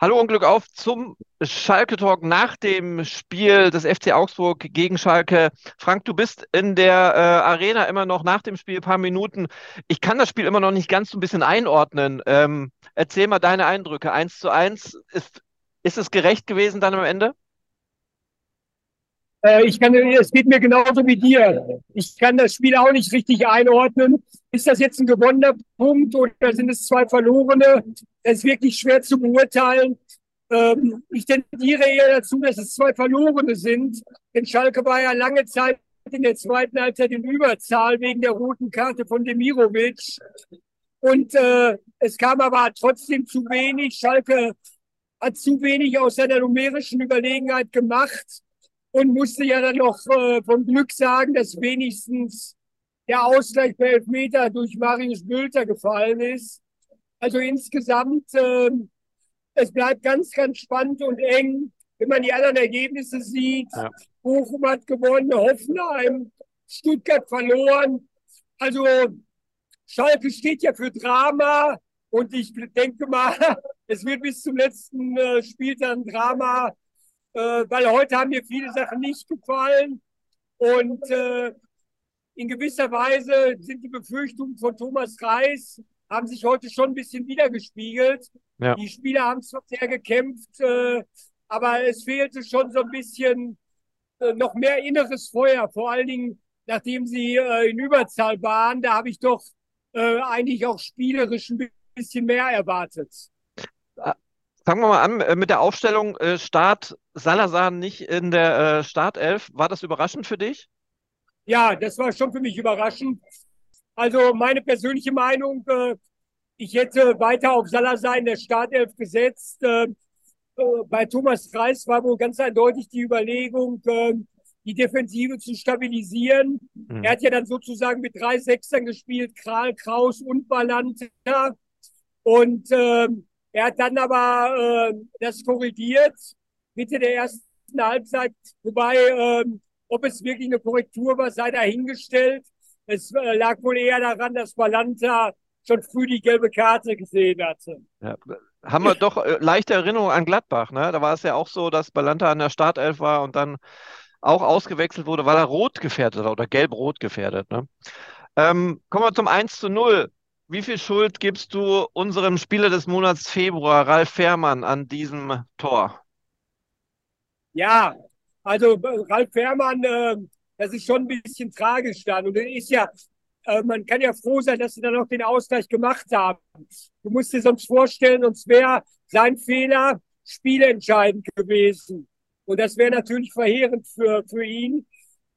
Hallo und Glück auf zum Schalke Talk nach dem Spiel des FC Augsburg gegen Schalke. Frank, du bist in der äh, Arena immer noch nach dem Spiel ein paar Minuten. Ich kann das Spiel immer noch nicht ganz so ein bisschen einordnen. Ähm, erzähl mal deine Eindrücke. Eins zu eins. Ist, ist es gerecht gewesen dann am Ende? Äh, ich kann, es geht mir genauso wie dir. Ich kann das Spiel auch nicht richtig einordnen. Ist das jetzt ein gewonnener Punkt oder sind es zwei verlorene? Es ist wirklich schwer zu beurteilen. Ähm, ich tendiere eher dazu, dass es zwei verlorene sind. Denn Schalke war ja lange Zeit in der zweiten Halbzeit in Überzahl wegen der roten Karte von Demirovic. Und äh, es kam aber trotzdem zu wenig. Schalke hat zu wenig aus seiner numerischen Überlegenheit gemacht und musste ja dann noch äh, vom Glück sagen, dass wenigstens der Ausgleich per Elfmeter durch Marius Bülter gefallen ist. Also insgesamt, äh, es bleibt ganz, ganz spannend und eng, wenn man die anderen Ergebnisse sieht. Ja. Bochum hat gewonnen, Hoffenheim, Stuttgart verloren. Also Schalke steht ja für Drama und ich denke mal, es wird bis zum letzten äh, Spieltag ein Drama weil heute haben mir viele Sachen nicht gefallen. Und äh, in gewisser Weise sind die Befürchtungen von Thomas Reis, haben sich heute schon ein bisschen wiedergespiegelt. Ja. Die Spieler haben zwar sehr gekämpft, äh, aber es fehlte schon so ein bisschen äh, noch mehr inneres Feuer, vor allen Dingen nachdem sie äh, in Überzahl waren. Da habe ich doch äh, eigentlich auch spielerisch ein bisschen mehr erwartet. Fangen wir mal an äh, mit der Aufstellung. Äh, Start Salazar nicht in der äh, Startelf. War das überraschend für dich? Ja, das war schon für mich überraschend. Also meine persönliche Meinung, ich hätte weiter auf Salazar in der Startelf gesetzt. Bei Thomas Kreis war wohl ganz eindeutig die Überlegung, die Defensive zu stabilisieren. Mhm. Er hat ja dann sozusagen mit drei Sechsern gespielt, Kral, Kraus und Balanta. Und ähm, er hat dann aber äh, das korrigiert Mitte der ersten Halbzeit, wobei ähm, ob es wirklich eine Korrektur war, sei dahingestellt. Es äh, lag wohl eher daran, dass Balanta schon früh die gelbe Karte gesehen hatte. Ja, haben wir doch äh, leichte Erinnerungen an Gladbach. Ne? Da war es ja auch so, dass Balanta an der Startelf war und dann auch ausgewechselt wurde, weil er rot gefährdet war oder gelb-rot gefährdet. Ne? Ähm, kommen wir zum 1 zu 0. Wie viel Schuld gibst du unserem Spieler des Monats Februar, Ralf Fährmann, an diesem Tor? Ja, also Ralf Fährmann, äh, das ist schon ein bisschen tragisch dann. Und ist ja, äh, man kann ja froh sein, dass sie dann noch den Ausgleich gemacht haben. Du musst dir sonst vorstellen, sonst wäre sein Fehler spielentscheidend gewesen. Und das wäre natürlich verheerend für, für ihn,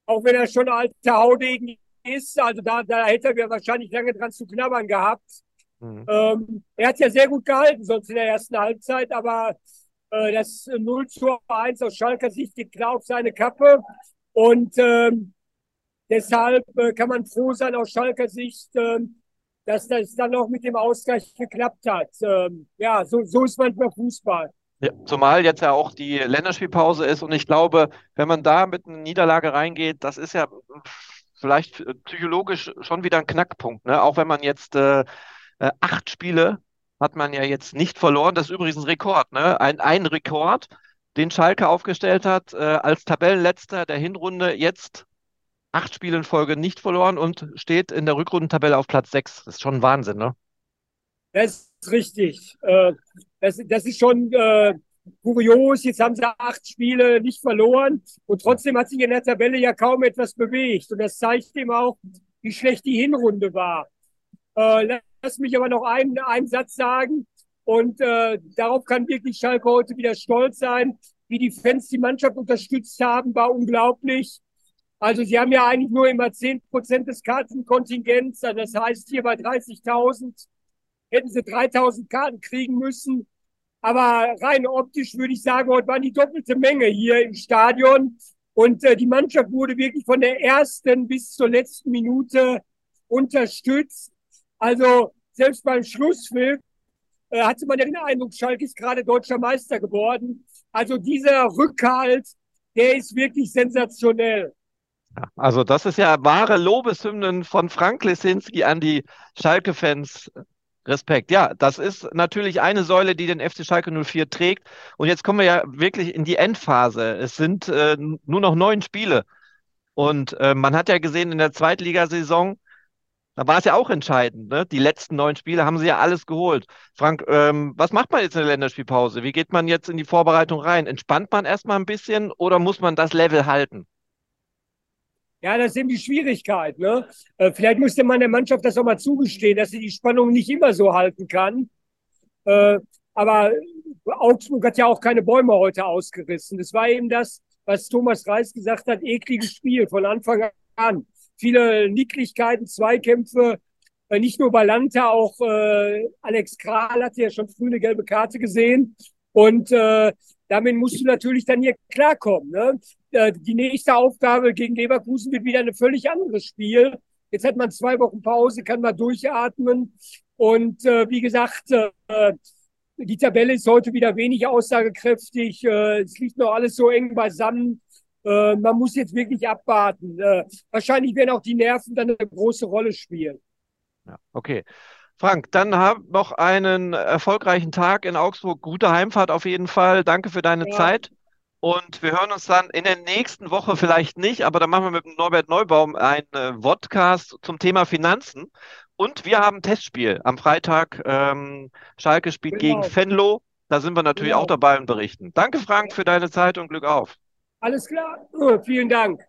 auch wenn er schon alter Haudegen ist. Also da, da hätte er wahrscheinlich lange dran zu knabbern gehabt. Mhm. Ähm, er hat ja sehr gut gehalten, sonst in der ersten Halbzeit, aber äh, das 0 zu 1 aus Schalker Sicht geht klar auf seine Kappe. Und ähm, deshalb äh, kann man froh sein aus Schalker Sicht, äh, dass das dann auch mit dem Ausgleich geklappt hat. Ähm, ja, so, so ist manchmal Fußball. Ja, zumal jetzt ja auch die Länderspielpause ist und ich glaube, wenn man da mit einer Niederlage reingeht, das ist ja vielleicht äh, psychologisch schon wieder ein Knackpunkt. Ne? Auch wenn man jetzt äh, äh, acht Spiele hat man ja jetzt nicht verloren. Das ist übrigens ein Rekord, ne? ein, ein Rekord, den Schalke aufgestellt hat, äh, als Tabellenletzter der Hinrunde jetzt acht Spiele in Folge nicht verloren und steht in der Rückrundentabelle auf Platz sechs. Das ist schon Wahnsinn, ne? Das ist richtig. Äh, das, das ist schon kurios, jetzt haben sie acht Spiele nicht verloren und trotzdem hat sich in der Tabelle ja kaum etwas bewegt. Und das zeigt eben auch, wie schlecht die Hinrunde war. Äh, lass mich aber noch einen, einen Satz sagen und äh, darauf kann wirklich Schalke heute wieder stolz sein, wie die Fans die Mannschaft unterstützt haben, war unglaublich. Also sie haben ja eigentlich nur immer zehn Prozent des Kartenkontingents, also das heißt hier bei 30.000 hätten sie 3.000 Karten kriegen müssen. Aber rein optisch würde ich sagen, heute war die doppelte Menge hier im Stadion. Und äh, die Mannschaft wurde wirklich von der ersten bis zur letzten Minute unterstützt. Also selbst beim Schlusspfiff äh, hatte man ja den Eindruck, Schalke ist gerade deutscher Meister geworden. Also dieser Rückhalt, der ist wirklich sensationell. Also das ist ja wahre Lobeshymnen von Frank Lesinski an die Schalke-Fans Respekt. Ja, das ist natürlich eine Säule, die den FC Schalke 04 trägt. Und jetzt kommen wir ja wirklich in die Endphase. Es sind äh, nur noch neun Spiele. Und äh, man hat ja gesehen in der Zweitligasaison, da war es ja auch entscheidend. Ne? Die letzten neun Spiele haben sie ja alles geholt. Frank, ähm, was macht man jetzt in der Länderspielpause? Wie geht man jetzt in die Vorbereitung rein? Entspannt man erstmal ein bisschen oder muss man das Level halten? Ja, das ist eben die Schwierigkeit. Ne? Äh, vielleicht musste man der Mannschaft das auch mal zugestehen, dass sie die Spannung nicht immer so halten kann. Äh, aber Augsburg hat ja auch keine Bäume heute ausgerissen. Das war eben das, was Thomas Reis gesagt hat, ekliges Spiel von Anfang an. Viele Nicklichkeiten, Zweikämpfe, äh, nicht nur bei Lanta, auch äh, Alex Kral hatte ja schon früh eine gelbe Karte gesehen. Und äh, damit musst du natürlich dann hier klarkommen. Ne? Äh, die nächste Aufgabe gegen Leverkusen wird wieder ein völlig anderes Spiel. Jetzt hat man zwei Wochen Pause, kann man durchatmen. Und äh, wie gesagt, äh, die Tabelle ist heute wieder wenig aussagekräftig. Äh, es liegt noch alles so eng beisammen. Äh, man muss jetzt wirklich abwarten. Äh, wahrscheinlich werden auch die Nerven dann eine große Rolle spielen. Ja, okay. Frank, dann hab noch einen erfolgreichen Tag in Augsburg. Gute Heimfahrt auf jeden Fall. Danke für deine ja. Zeit. Und wir hören uns dann in der nächsten Woche vielleicht nicht, aber dann machen wir mit Norbert Neubaum einen Podcast zum Thema Finanzen. Und wir haben ein Testspiel am Freitag. Ähm, Schalke spielt genau. gegen Venlo. Da sind wir natürlich genau. auch dabei und berichten. Danke, Frank, für deine Zeit und Glück auf. Alles klar. Oh, vielen Dank.